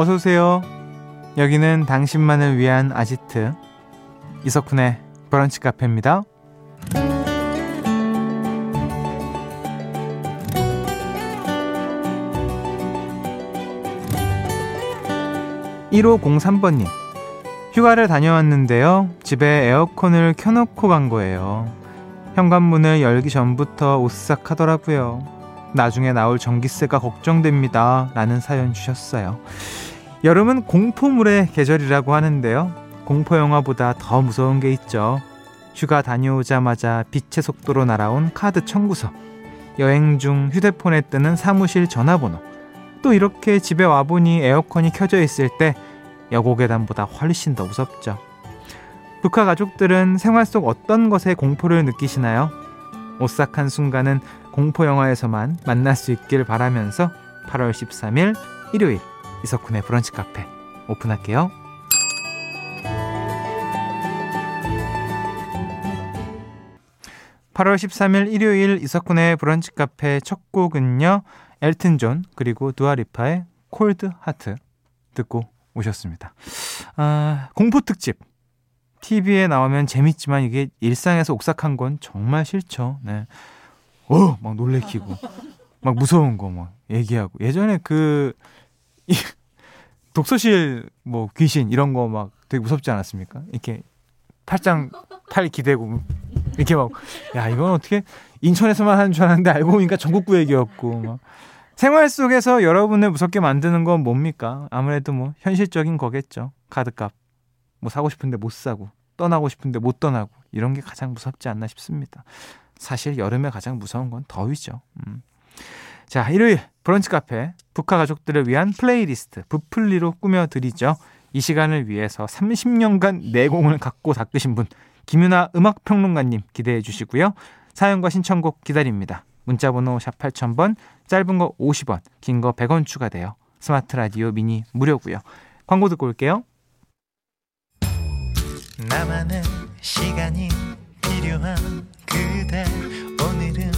어서 오세요. 여기는 당신만을 위한 아지트 이석훈의 브런치 카페입니다. 1503번님. 휴가를 다녀왔는데요. 집에 에어컨을 켜놓고 간 거예요. 현관문을 열기 전부터 오싹 하더라고요. 나중에 나올 전기세가 걱정됩니다. 라는 사연 주셨어요. 여름은 공포물의 계절이라고 하는데요. 공포 영화보다 더 무서운 게 있죠. 휴가 다녀오자마자 빛의 속도로 날아온 카드 청구서. 여행 중 휴대폰에 뜨는 사무실 전화번호. 또 이렇게 집에 와보니 에어컨이 켜져 있을 때 여고 계단보다 훨씬 더 무섭죠. 북한 가족들은 생활 속 어떤 것에 공포를 느끼시나요? 오싹한 순간은 공포 영화에서만 만날 수 있길 바라면서 8월 13일 일요일 이석훈의 브런치 카페 오픈할게요. 8월 13일 일요일 이석훈의 브런치 카페 첫 곡은요. 엘튼 존 그리고 두아 리파의 Cold Heart 듣고 오셨습니다. 아, 공포 특집. TV에 나오면 재밌지만 이게 일상에서 옥삭한 건 정말 싫죠. 네. 어, 막 놀래키고 막 무서운 거 막 얘기하고 예전에 그 이, 독서실 뭐 귀신 이런 거 막 되게 무섭지 않았습니까? 이렇게 팔짱 팔 기대고 이렇게 막 야 이건 어떻게 인천에서만 하는 줄 알았는데 알고 보니까 전국구 얘기였고 막 생활 속에서 여러분을 무섭게 만드는 건 뭡니까? 아무래도 뭐 현실적인 거겠죠. 카드값. 뭐 사고 싶은데 못 사고, 떠나고 싶은데 못 떠나고, 이런 게 가장 무섭지 않나 싶습니다. 사실 여름에 가장 무서운 건 더위죠. 음. 자, 일요일 브런치 카페 브카 가족들을 위한 플레이리스트 부플리로 꾸며드리죠. 이 시간을 위해서 30년간 내공을 갈고 닦으신 분 김윤하 음악평론가님 기대해 주시고요. 사연과 신청곡 기다립니다. 문자번호 샵 8000번, 짧은 거 50원, 긴 거 100원 추가돼요. 스마트 라디오 미니 무료고요. 광고 듣고 올게요. 나만의 시간이 필요한 그대 오늘은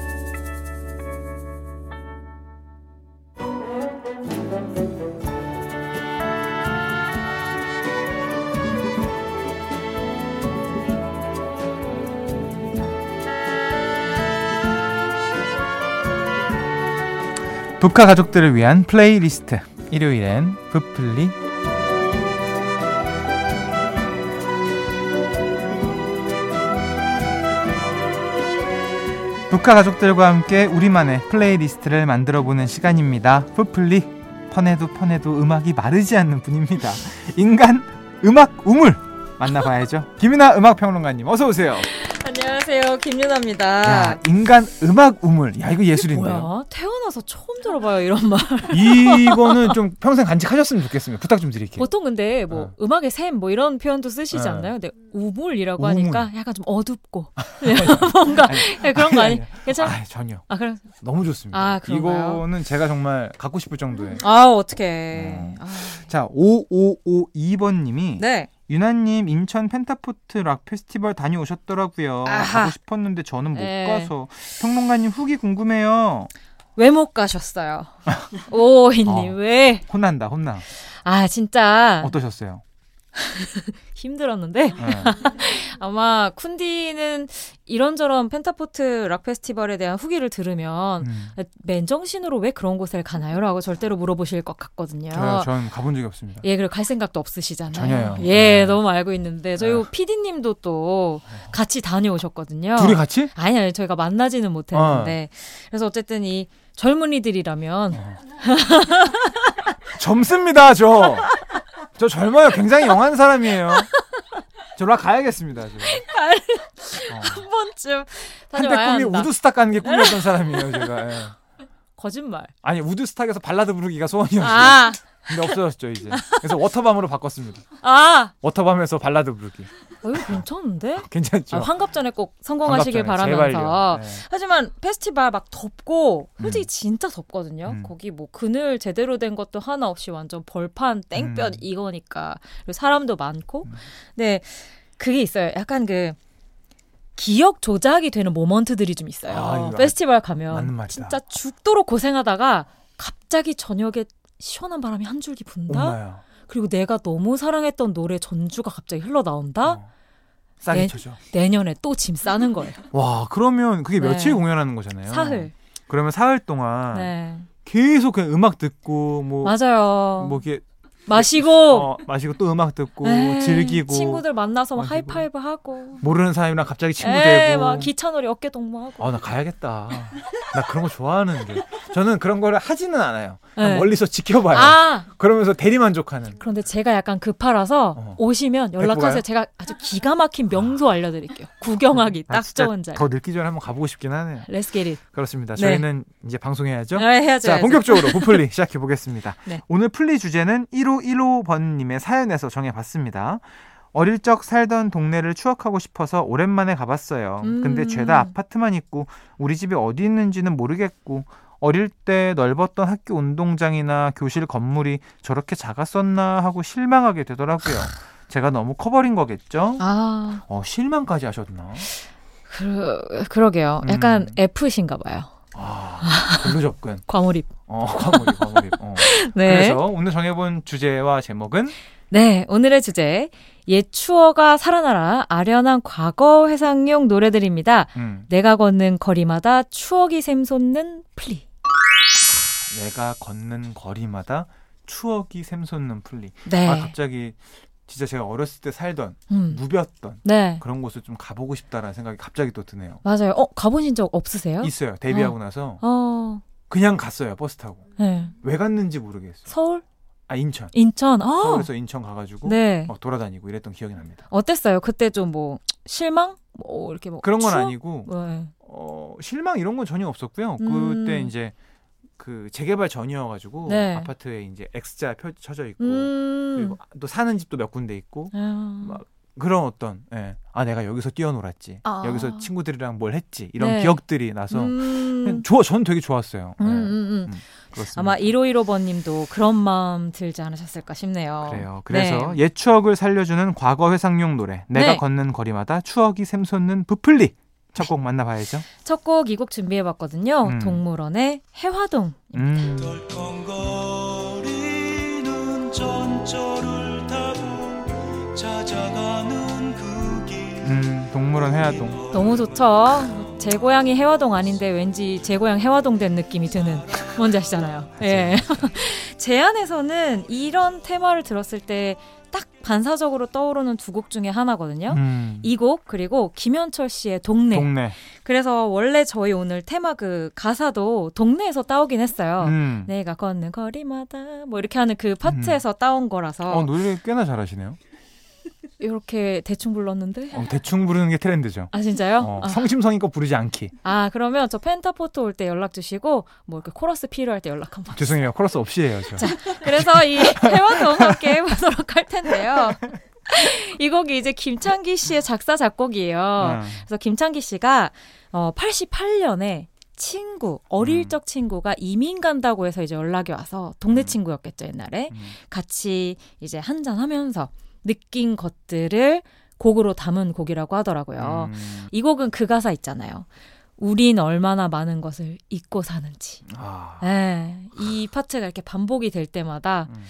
북카 가족들을 위한 플레이리스트 일요일엔 브플리 브카 가족들과 함께 우리만의 playlist를 만들어 보는 시간입니다. 브플리 퍼내도 퍼내도 음악이 마르지 않는 분입니다. 인간 음악 우물 만나봐야죠. 김윤하 음악 평론가님 어서 오세요. 안녕하세요. 김윤하입니다. 야, 인간 음악 우물. 야, 이거 예술인데요. 뭐야? 태어나서 처음 들어봐요, 이런 말. 이거는 좀 평생 간직하셨으면 좋겠습니다. 부탁 좀 드릴게요. 보통 근데 뭐 어. 음악의 샘 뭐 이런 표현도 쓰시지 네. 않나요? 근데 우물이라고 우물. 하니까 약간 좀 어둡고 뭔가 아니, 그런 거 아니? 괜찮아? 아, 전혀. 아, 그래. 너무 좋습니다. 아, 이거는 제가 정말 갖고 싶을 정도의. 아, 어떡해. 어. 아. 자, 5552번 님이 네. 유나님 인천 펜타포트 락 페스티벌 다녀오셨더라고요. 아하. 가고 싶었는데 저는 못 네. 가서 평론가님 후기 궁금해요. 왜 못 가셨어요? 오이님 어, 왜? 혼난다 혼나. 아 진짜 어떠셨어요? 힘들었는데 네. 아마 쿤디는 이런저런 펜타포트 락 페스티벌에 대한 후기를 들으면 음. 맨정신으로 왜 그런 곳을 가나요?라고 절대로 물어보실 것 같거든요. 저는 가본 적이 없습니다. 예, 그리고 갈 생각도 없으시잖아요. 전혀요. 예, 네. 너무 알고 있는데 저희 네. PD님도 또 같이 다녀오셨거든요. 둘이 같이? 아니 아니 저희가 만나지는 못했는데 어. 그래서 어쨌든 이 젊은이들이라면 어. 젊습니다 저. 저 젊어요. 굉장히 young한 사람이에요. 저라 가야겠습니다. 어. 한 번쯤 한때 꿈이 우드스탁 가는 게 꿈이었던 사람이에요, 제가. 예. 거짓말. 아니 우드스탁에서 발라드 부르기가 소원이었어요. 아. 근데 없어졌죠 이제. 그래서 워터밤으로 바꿨습니다. 아 워터밤에서 발라드 부르기. 어, 이거 괜찮은데? 괜찮죠. 아, 환갑전에 꼭 성공하시길 환갑전에, 바라면서. 네. 하지만 페스티벌 막 덥고 솔직히 음. 진짜 덥거든요. 음. 거기 뭐 그늘 제대로 된 것도 하나 없이 완전 벌판 땡볕 음. 이거니까 그리고 사람도 많고. 음. 네 그게 있어요. 약간 그 기억 조작이 되는 모먼트들이 좀 있어요. 아, 페스티벌 가면 진짜 죽도록 고생하다가 갑자기 저녁에 시원한 바람이 한 줄기 분다. 엄마야. 그리고 내가 너무 사랑했던 노래 전주가 갑자기 흘러나온다. 어. 싸게 쳐죠. 내년에 또 짐 싸는 거예요. 와, 그러면 그게 며칠 네. 공연하는 거잖아요. 사흘. 그러면 사흘 동안 네. 계속 그냥 음악 듣고 뭐 맞아요. 뭐 이게 마시고 어, 마시고 또 음악 듣고 에이, 즐기고 친구들 만나서 막 하이파이브 하고 모르는 사람이랑 갑자기 친구 에이, 되고 막 기차놀이 어깨 동무하고 아 나 가야겠다 나 그런 거 좋아하는데 저는 그런 거를 하지는 않아요. 네. 멀리서 지켜봐요. 아! 그러면서 대리만족하는. 그런데 제가 약간 급하라서 어. 오시면 연락하세요. 제가 아주 기가 막힌 명소 알려드릴게요. 구경하기 아, 딱 좋은 자리 더 늙기 전에 한번 가보고 싶긴 하네요. Let's get it. 그렇습니다. 네. 저희는 이제 방송해야죠. 네, 해야죠 자 본격적으로 부플리 시작해 보겠습니다. 네. 오늘 플리 주제는 1호 1515번님의 사연에서 정해봤습니다. 어릴 적 살던 동네를 추억하고 싶어서 오랜만에 가봤어요. 음. 근데 죄다 아파트만 있고 우리 집이 어디 있는지는 모르겠고 어릴 때 넓었던 학교 운동장이나 교실 건물이 저렇게 작았었나 하고 실망하게 되더라고요. 제가 너무 커버린 거겠죠? 아. 어, 실망까지 하셨나? 그, 그러게요. 약간 음. F신가 봐요. 아, 글로 접근. 과몰입. 어, 과몰입, 과몰입. 어. 네. 그래서 오늘 정해본 주제와 제목은 네, 오늘의 주제 옛 추억아 살아나라 아련한 과거 회상용 노래들입니다. 음. 내가 걷는 거리마다 추억이 샘솟는 플리. 내가 걷는 거리마다 추억이 샘솟는 플리. 네. 아 갑자기 진짜 제가 어렸을 때 살던 음. 누비던 네. 그런 곳을 좀 가보고 싶다라는 생각이 갑자기 또 드네요. 맞아요. 어 가보신 적 없으세요? 있어요. 데뷔하고 어. 나서 어. 그냥 갔어요 버스 타고. 네. 왜 갔는지 모르겠어요. 서울? 아 인천. 인천. 아. 서울에서 인천 가가지고 네. 막 돌아다니고 이랬던 기억이 납니다. 어땠어요? 그때 좀 뭐 실망? 뭐 이렇게 뭐 그런 건 추억? 아니고 네. 어 실망 이런 건 전혀 없었고요. 음. 그때 이제 그 재개발 전이어가지고 네. 아파트에 이제 X자 펴쳐져 있고 음. 그리고 또 사는 집도 몇 군데 있고 아. 막 그런 어떤 예. 아 내가 여기서 뛰어놀았지 아. 여기서 친구들이랑 뭘 했지 이런 네. 기억들이 나서 음. 좋아 저는 되게 좋았어요. 음, 네. 음, 아마 1515번님도 그런 마음 들지 않으셨을까 싶네요. 그래요. 그래서 네. 옛 추억을 살려주는 과거 회상용 노래 내가 네. 걷는 거리마다 추억이 샘솟는 부플리 첫 곡 만나봐야죠. 첫 곡 이 곡 준비해봤거든요. 음. 동물원의 해화동입니다. 음. 음, 동물원 해화동. 너무 좋죠. 제 고향이 해화동 아닌데 왠지 제 고향 해화동 된 느낌이 드는 뭔지 아시잖아요. 예. 제 안에서는 이런 테마를 들었을 때 딱 반사적으로 떠오르는 두 곡 중에 하나거든요. 음. 이곡 그리고 김현철 씨의 동네. 동네. 그래서 원래 저희 오늘 테마 그 가사도 동네에서 따오긴 했어요. 음. 내가 걷는 거리마다 뭐 이렇게 하는 그 파트에서 음. 따온 거라서. 어 노래 꽤나 잘하시네요. 이렇게 대충 불렀는데? 어, 대충 부르는 게 트렌드죠. 아 진짜요? 어, 아. 성심성의껏 부르지 않기. 아 그러면 저 펜타포트 올 때 연락 주시고 뭐 이렇게 코러스 필요할 때 연락 한번. 죄송해요, 코러스 없이 해요 저. 자, 그래서 이 혜화동 함께 해보도록 할 텐데요. 이 곡이 이제 김창기 씨의 작사 작곡이에요. 음. 그래서 김창기 씨가 어 88년에 친구 어릴 음. 적 친구가 이민 간다고 해서 이제 연락이 와서 동네 음. 친구였겠죠 옛날에 음. 같이 이제 한잔 하면서 느낀 것들을 곡으로 담은 곡이라고 하더라고요. 음. 이 곡은 그 가사 있잖아요. 우린 얼마나 많은 것을 잊고 사는지. 아. 네, 이 파트가 이렇게 반복이 될 때마다 음.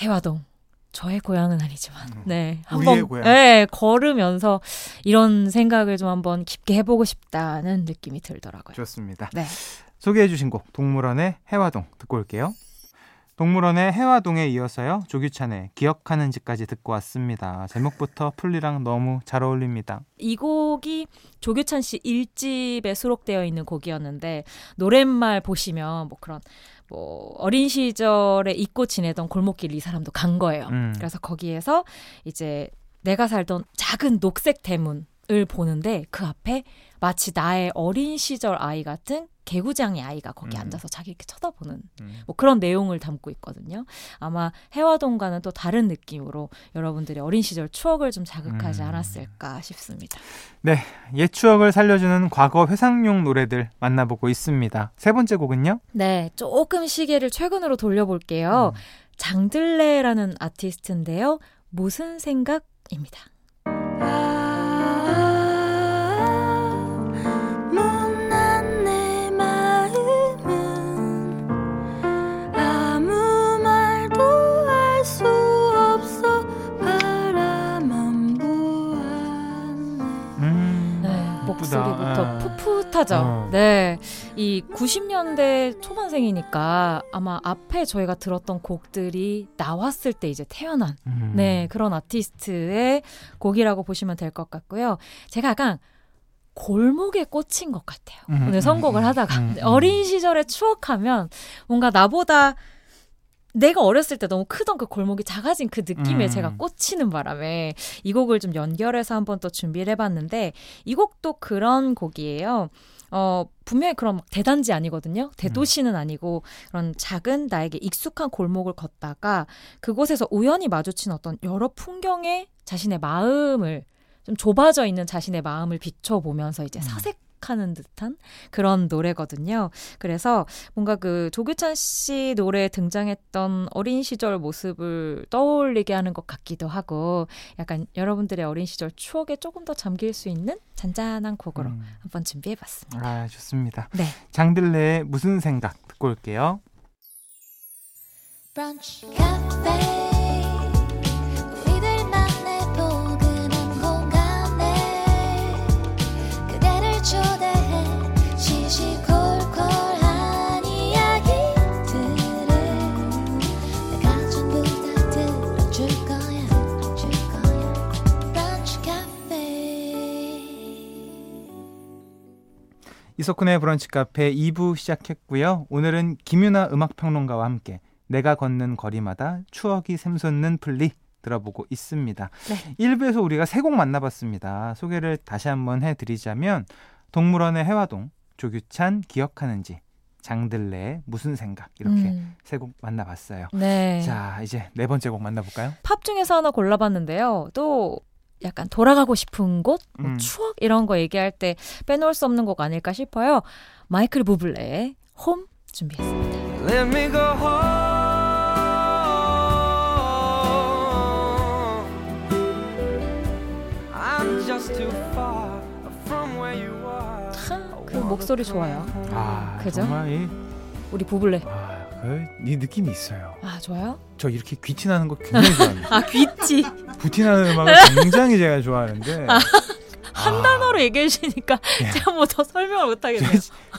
해화동 저의 고향은 아니지만 음. 네 한번 네, 걸으면서 이런 생각을 좀 한번 깊게 해보고 싶다는 느낌이 들더라고요. 좋습니다. 네. 소개해주신 곡 동물원의 해화동 듣고 올게요. 동물원의 해화동에 이어서요. 조규찬의 기억하는 집까지 듣고 왔습니다. 제목부터 풀리랑 너무 잘 어울립니다. 이 곡이 조규찬 씨 1집에 수록되어 있는 곡이었는데 노랫말 보시면 뭐 그런 뭐 어린 시절에 잊고 지내던 골목길 이 사람도 간 거예요. 음. 그래서 거기에서 이제 내가 살던 작은 녹색 대문 을 보는데 그 앞에 마치 나의 어린 시절 아이 같은 개구장의 아이가 거기 음. 앉아서 자기 이렇게 쳐다보는 음. 뭐 그런 내용을 담고 있거든요. 아마 해화동과는 또 다른 느낌으로 여러분들의 어린 시절 추억을 좀 자극하지 음. 않았을까 싶습니다. 네, 옛 추억을 살려주는 과거 회상용 노래들 만나보고 있습니다. 세 번째 곡은요? 네, 조금 시계를 최근으로 돌려볼게요. 음. 장들레라는 아티스트인데요. 무슨 생각입니다. 목 풋풋하죠. 어. 네. 이 90년대 초반생이니까 아마 앞에 저희가 들었던 곡들이 나왔을 때 이제 태어난 음. 네, 그런 아티스트의 곡이라고 보시면 될 것 같고요. 제가 약간 골목에 꽂힌 것 같아요. 음, 오늘 선곡을 음, 하다가 음, 음, 어린 시절에 추억하면 뭔가 나보다 내가 어렸을 때 너무 크던 그 골목이 작아진 그 느낌에 음. 제가 꽂히는 바람에 이 곡을 좀 연결해서 한번 또 준비를 해봤는데 이 곡도 그런 곡이에요. 어, 분명히 그런 대단지 아니거든요. 대도시는 아니고 그런 작은 나에게 익숙한 골목을 걷다가 그곳에서 우연히 마주친 어떤 여러 풍경에 자신의 마음을 좀 좁아져 있는 자신의 마음을 비춰보면서 이제 음. 사색 하는 듯한 그런 노래거든요. 그래서 뭔가 그 조규찬 씨 노래에 등장했던 어린 시절 모습을 떠올리게 하는 것 같기도 하고 약간 여러분들의 어린 시절 추억에 조금 더 잠길 수 있는 잔잔한 곡으로 음. 한번 준비해 봤습니다. 아, 좋습니다. 네. 장들레의 무슨 생각 듣고 올게요. 브런치 카페 이석훈의 브런치 카페 2부 시작했고요. 오늘은 김유나 음악평론가와 함께 내가 걷는 거리마다 추억이 샘솟는 플리 들어보고 있습니다. 네. 1부에서 우리가 세 곡 만나봤습니다. 소개를 다시 한번 해드리자면 동물원의 해화동, 조규찬 기억하는지, 장들레의 무슨 생각 이렇게 음. 세곡 만나봤어요. 네. 자 이제 네 번째 곡 만나볼까요? 팝 중에서 하나 골라봤는데요. 또 약간 돌아가고 싶은 곳, 뭐 음. 추억 이런 거 얘기할 때 빼놓을 수 없는 곡 아닐까 싶어요. 마이클 부블레의 홈 준비했습니다. Let me go home. 그 목소리 좋아요. 아, 그죠? 정말 이, 우리 부블레. 아, 그, 이 느낌이 있어요. 아 좋아요? 저 이렇게 귀티나는 거 굉장히 좋아합니다. 아 귀티. 부티나는 음악을 굉장히 제가 좋아하는데. 아, 한 아. 단어로 얘기해 주시니까 예. 제가 뭐 더 설명을 못 하겠네요.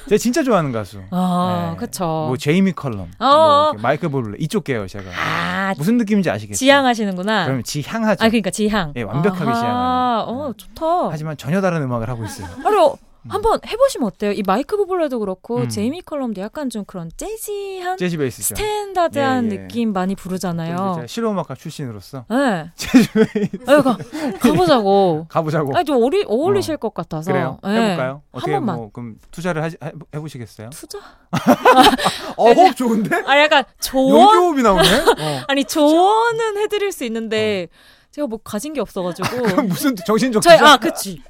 제가 진짜 좋아하는 가수. 아, 네. 그쵸. 뭐 제이미 컬럼, 어. 뭐 마이클 부블레 이쪽 계열 제가. 아, 무슨 느낌인지 아시겠죠? 지향하시는구나. 그러면 지향하죠. 아, 그러니까 지향. 예, 완벽하게 지향하는. 어, 좋다. 하지만 전혀 다른 음악을 하고 있어요. 아니, 음. 한번 해보시면 어때요? 이 마이클 부블레도 그렇고 음. 제이미 컬럼도 약간 좀 그런 jazzy한 재즈 베이스죠. 스탠다드한 예, 예. 느낌 많이 부르잖아요. 실용음악가 출신으로서 네. 재즈 베이스 아, 가, 가보자고. 가보자고. 아니, 좀 어리, 어울리실 어. 것 같아서. 그래요? 네. 해볼까요? 어떻게 한 번만. 뭐 그럼 투자를 하지, 해, 해보시겠어요? 투자? 어, 호흡 좋은데? 아니 약간 조언. 연기호흡이 나오네. 어. 아니 조언은 해드릴 수 있는데. 어. 제가 뭐 가진 게 없어가지고. 무슨 정신적 저희, 아, 그치.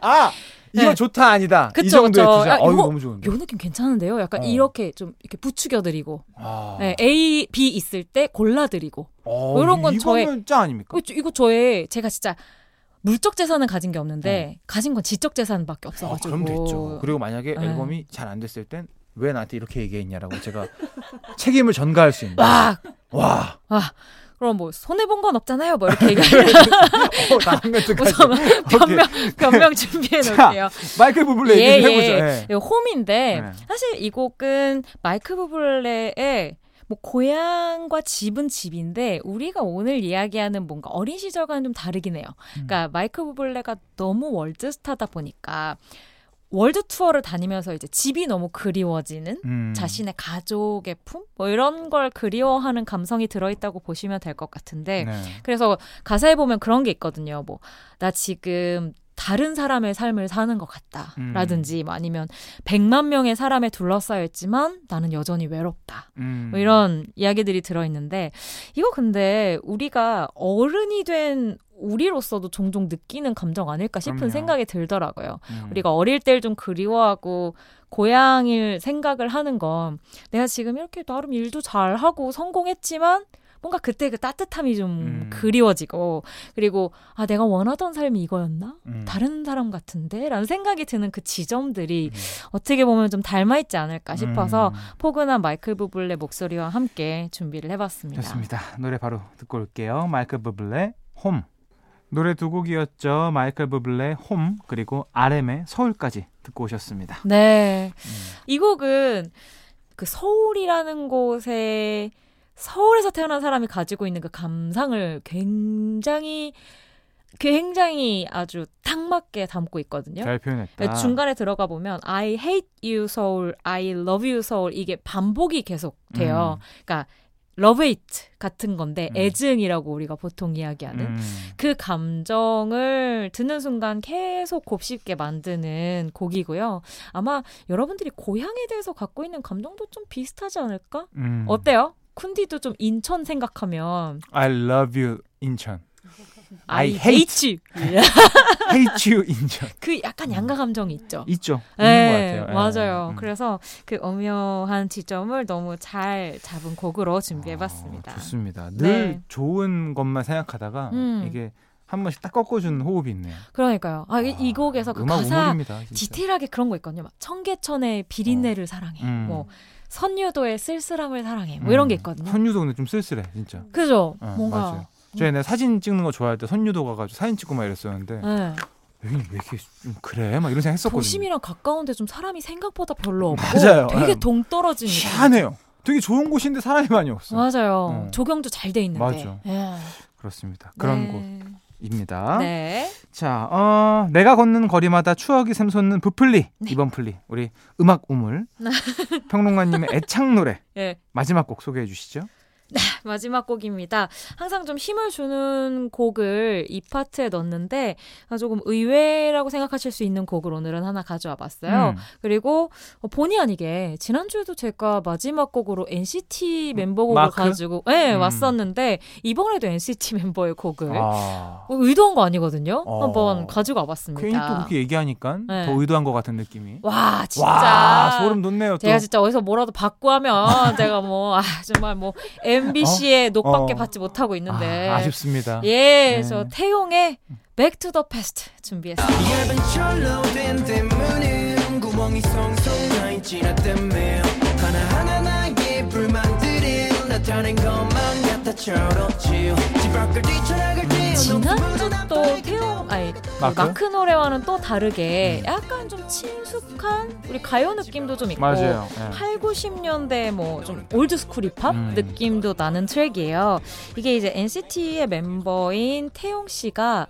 아 이거 네. 좋다 아니다. 그쵸, 이 정도의 그쵸. 투자. 아, 어, 이거 너무 좋은데. 요 느낌 괜찮은데요. 약간 어. 이렇게 좀 이렇게 부추겨 드리고 아. 네, A, B 있을 때 골라 드리고 어, 이런 건 저의 짜 아닙니까? 이거, 저의 제가 진짜 물적 재산은 가진 게 없는데 네. 가진 건 지적 재산밖에 없어 가지고. 아, 그럼 됐죠. 그리고 만약에 네. 앨범이 잘 안 됐을 땐 왜 나한테 이렇게 얘기했냐라고 제가 책임을 전가할 수 있는. 와, 와, 와. 그럼 뭐 손해 본 건 없잖아요. 뭐 이렇게 얘기하면 어, 변명 변명 준비해 놓을게요. 마이클 부블레 예, 얘기 해보죠. 예. 예. Home인데 네. 사실 이 곡은 마이클 부블레의 뭐 고향과 집은 집인데 우리가 오늘 이야기하는 뭔가 어린 시절과는 좀 다르긴 해요. 음. 그러니까 마이클 부블레가 너무 월드스타다 보니까 월드 투어를 다니면서 이제 집이 너무 그리워지는 음. 자신의 가족의 품? 뭐 이런 걸 그리워하는 감성이 들어있다고 보시면 될 것 같은데 네. 그래서 가사에 보면 그런 게 있거든요. 뭐 나 지금 다른 사람의 삶을 사는 것 같다. 음. 라든지 뭐 아니면 100만 명의 사람에 둘러싸여 있지만 나는 여전히 외롭다. 음. 뭐 이런 이야기들이 들어있는데 이거 근데 우리가 어른이 된 우리로서도 종종 느끼는 감정 아닐까 싶은 그럼요. 생각이 들더라고요. 음. 우리가 어릴 때를 좀 그리워하고 고향일 생각을 하는 건 내가 지금 이렇게 나름 일도 잘하고 성공했지만 뭔가 그때 그 따뜻함이 좀 음. 그리워지고 그리고 아 내가 원하던 삶이 이거였나? 음. 다른 사람 같은데? 라는 생각이 드는 그 지점들이 음. 어떻게 보면 좀 닮아 있지 않을까 싶어서 음. 포근한 마이클 부블레 목소리와 함께 준비를 해봤습니다. 좋습니다. 노래 바로 듣고 올게요. 마이클 부블레 홈. 노래 두 곡이었죠. 마이클 부블레 홈 그리고 RM의 서울까지 듣고 오셨습니다. 네. 음. 이 곡은 그 서울이라는 곳에 서울에서 태어난 사람이 가지고 있는 그 감상을 굉장히 굉장히 아주 딱 맞게 담고 있거든요. 잘 표현했다. 중간에 들어가 보면 I hate you 서울, I love you 서울 이게 반복이 계속 돼요. 그러니까 love it 같은 건데 음. 애증이라고 우리가 보통 이야기하는 음. 그 감정을 듣는 순간 계속 곱씹게 만드는 곡이고요. 아마 여러분들이 고향에 대해서 갖고 있는 감정도 좀 비슷하지 않을까? 음. 어때요? 쿤디도 좀 인천 생각하면 I love you 인천. I, I hate you. hate you 인천. 그 약간 양가 감정이 있죠. 있죠. 네, 있는 것 같아요. 맞아요. 음. 그래서 그 오묘한 지점을 너무 잘 잡은 곡으로 준비해봤습니다. 아, 좋습니다. 늘 네. 좋은 것만 생각하다가 음. 이게 한 번씩 딱 꺾어주는 호흡이 있네요. 그러니까요. 아, 이, 아, 이 곡에서 그 음악 가사 우물입니다. 디테일하게 그런 거 있거든요. 막 청계천의 비린내를 사랑해. 음. 뭐 선유도의 쓸쓸함을 사랑해. 뭐 이런 게 음. 있거든요. 선유도 근데 좀 쓸쓸해 진짜. 그죠? 어, 뭔가 맞아요. 저 옛날에 사진 찍는 거 좋아할 때 선유도 가가지고 사진 찍고 막 이랬었는데 네. 여기 왜 이렇게 좀 그래? 막 이런 생각 했었거든요. 도심이랑 가까운데 좀 사람이 생각보다 별로 없고 맞아요. 되게 네. 동떨어진. 희한해요. 되게 좋은 곳인데 사람이 많이 없어. 맞아요. 어. 조경도 잘 돼 있는데. 맞아. 예. 그렇습니다. 그런 네. 곳 입니다. 네. 자, 어, 내가 걷는 거리마다 추억이 샘솟는 브플리 네. 이번 플리 우리 음악 우물 평론가님의 애창 노래 예. 마지막 곡 소개해 주시죠. 마지막 곡입니다. 항상 좀 힘을 주는 곡을 이 파트에 넣었는데 아, 조금 의외라고 생각하실 수 있는 곡을 오늘은 하나 가져와 봤어요. 음. 그리고 어, 본의 아니게 지난주에도 제가 마지막 곡으로 NCT 멤버 곡을 마크? 가지고 네, 음. 왔었는데 이번에도 NCT 멤버의 곡을 아, 어, 의도한 거 아니거든요. 어. 한번 가지고 와봤습니다. 괜히 또 그렇게 얘기하니까 네. 더 의도한 것 같은 느낌이. 와 진짜 와, 소름 돋네요. 또. 제가 진짜 어디서 뭐라도 받고 하면 제가 뭐 아, 정말 뭐 MBC의 녹밖에 어. 받지 못하고 있는데 아, 아쉽습니다. 예, 네. 저 태용의 Back to the Past 준비했습니다. 나타낸 것만 같아 철없지 집 밖을 뛰쳐나갈 때 지난주 또 태용 아니 그 마크? 마크? 노래와는 또 다르게 약간 좀 친숙한 우리 가요 느낌도 좀 있고 맞아요. 예. 8, 90년대 뭐 좀 old school 힙합 음. 느낌도 나는 트랙이에요. 이게 이제 NCT의 멤버인 태용 씨가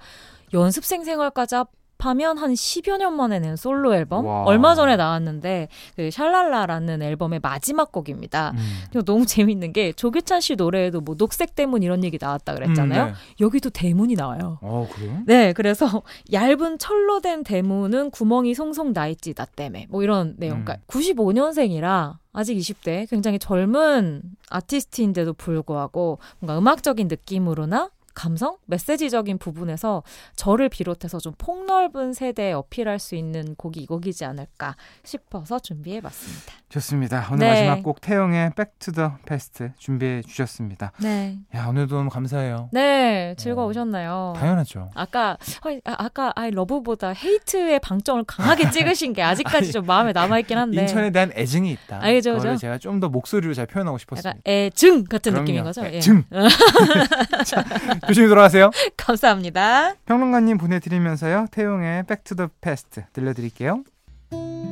연습생 생활까지 합하면 한 10여 년 만에 낸 솔로 앨범 와. 얼마 전에 나왔는데 그 샬랄라라는 앨범의 마지막 곡입니다. 음. 그리고 너무 재밌는 게 조규찬 씨 노래에도 뭐 녹색 대문 이런 얘기 나왔다 그랬잖아요. 음, 네. 여기도 대문이 나와요. 어, 그래요? 네, 그래서 얇은 철로 된 대문은 구멍이 송송 나 있지 나 때문에 뭐 이런 내용. 음. 그러니까 95년생이라 아직 20대 굉장히 젊은 아티스트인데도 불구하고 뭔가 음악적인 느낌으로나 감성, 메시지적인 부분에서 저를 비롯해서 좀 폭넓은 세대에 어필할 수 있는 곡이 이 곡이지 않을까 싶어서 준비해 봤습니다. 좋습니다. 오늘 네. 마지막 곡 태영의 Back to the Past 준비해 주셨습니다. 네, 야, 오늘도 너무 감사해요. 네 즐거우셨나요? 당연하죠. 아까 어, 아, 아까 아이 러브보다 헤이트의 방점을 강하게 찍으신 게 아직까지 좀 마음에 남아 있긴 한데 인천에 대한 애증이 있다. 아, 그죠, 그죠. 제가 좀 더 목소리로 잘 표현하고 싶었습니다. 약간 애증 같은 그럼요. 느낌인 거죠? 예. 애증. 자, 조심히 돌아가세요. 감사합니다. 평론가님 보내드리면서요. 태용의 Back to the Past 들려드릴게요.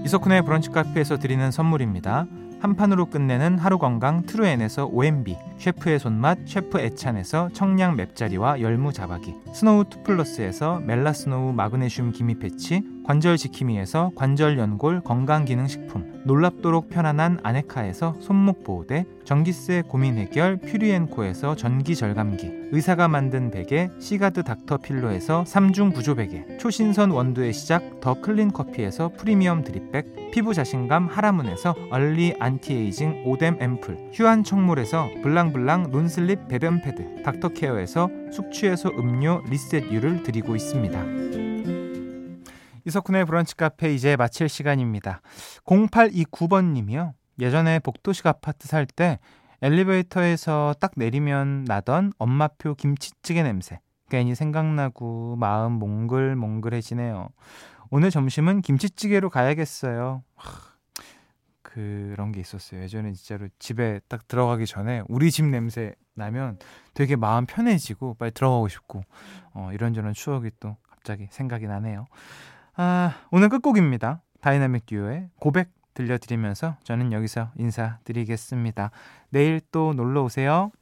이석훈의 브런치 카페에서 드리는 선물입니다. 한 판으로 끝내는 하루 건강 트루엔에서 OMB, 셰프의 손맛 셰프 애찬에서 청량 맵자리와 열무 자박이 스노우 투플러스에서 멜라스노우 마그네슘 기미 패치 관절 지킴이에서 관절 연골 건강기능식품 놀랍도록 편안한 아네카에서 손목 보호대 전기세 고민 해결 퓨리엔코에서 전기 절감기 의사가 만든 베개 시가드 닥터필로에서 3중 구조 베개 초신선 원두의 시작 더 클린 커피에서 프리미엄 드립백 피부 자신감 하라문에서 early anti-aging 오뎀 앰플 휴안 청물에서 블랑 블랑 논슬립 배변 패드 닥터케어에서 숙취해소 음료 리셋유를 드리고 있습니다. 이석훈의 브런치 카페 이제 마칠 시간입니다. 0829번 님이요. 예전에 복도식 아파트 살 때 엘리베이터에서 딱 내리면 나던 엄마표 김치찌개 냄새. 괜히 생각나고 마음 몽글몽글해지네요. 오늘 점심은 김치찌개로 가야겠어요. 그런 게 있었어요. 예전에 진짜로 집에 딱 들어가기 전에 우리 집 냄새 나면 되게 마음 편해지고 빨리 들어가고 싶고 어, 이런저런 추억이 또 갑자기 생각이 나네요. 아, 오늘 끝곡입니다. 다이나믹 듀오의 고백 들려드리면서 저는 여기서 인사드리겠습니다. 내일 또 놀러 오세요.